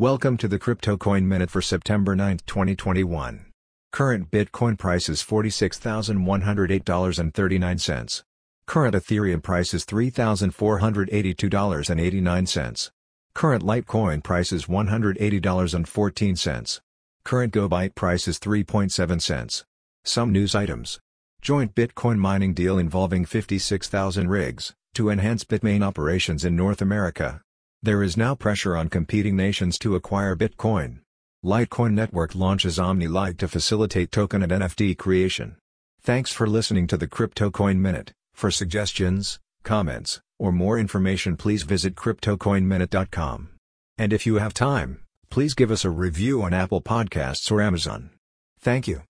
Welcome to the Crypto Coin Minute for September 9, 2021. Current Bitcoin price is $46,108.39. Current Ethereum price is $3,482.89. Current Litecoin price is $180.14. Current GoByte price is 3.7 cents. Some news items. Joint Bitcoin mining deal involving 56,000 rigs, to enhance Bitmain operations in North America. There is now pressure on competing nations to acquire Bitcoin. Litecoin Network launches OmniLite to facilitate token and NFT creation. Thanks for listening to the Crypto Coin Minute. For suggestions, comments, or more information please visit cryptocoinminute.com. And if you have time, please give us a review on Apple Podcasts or Amazon. Thank you.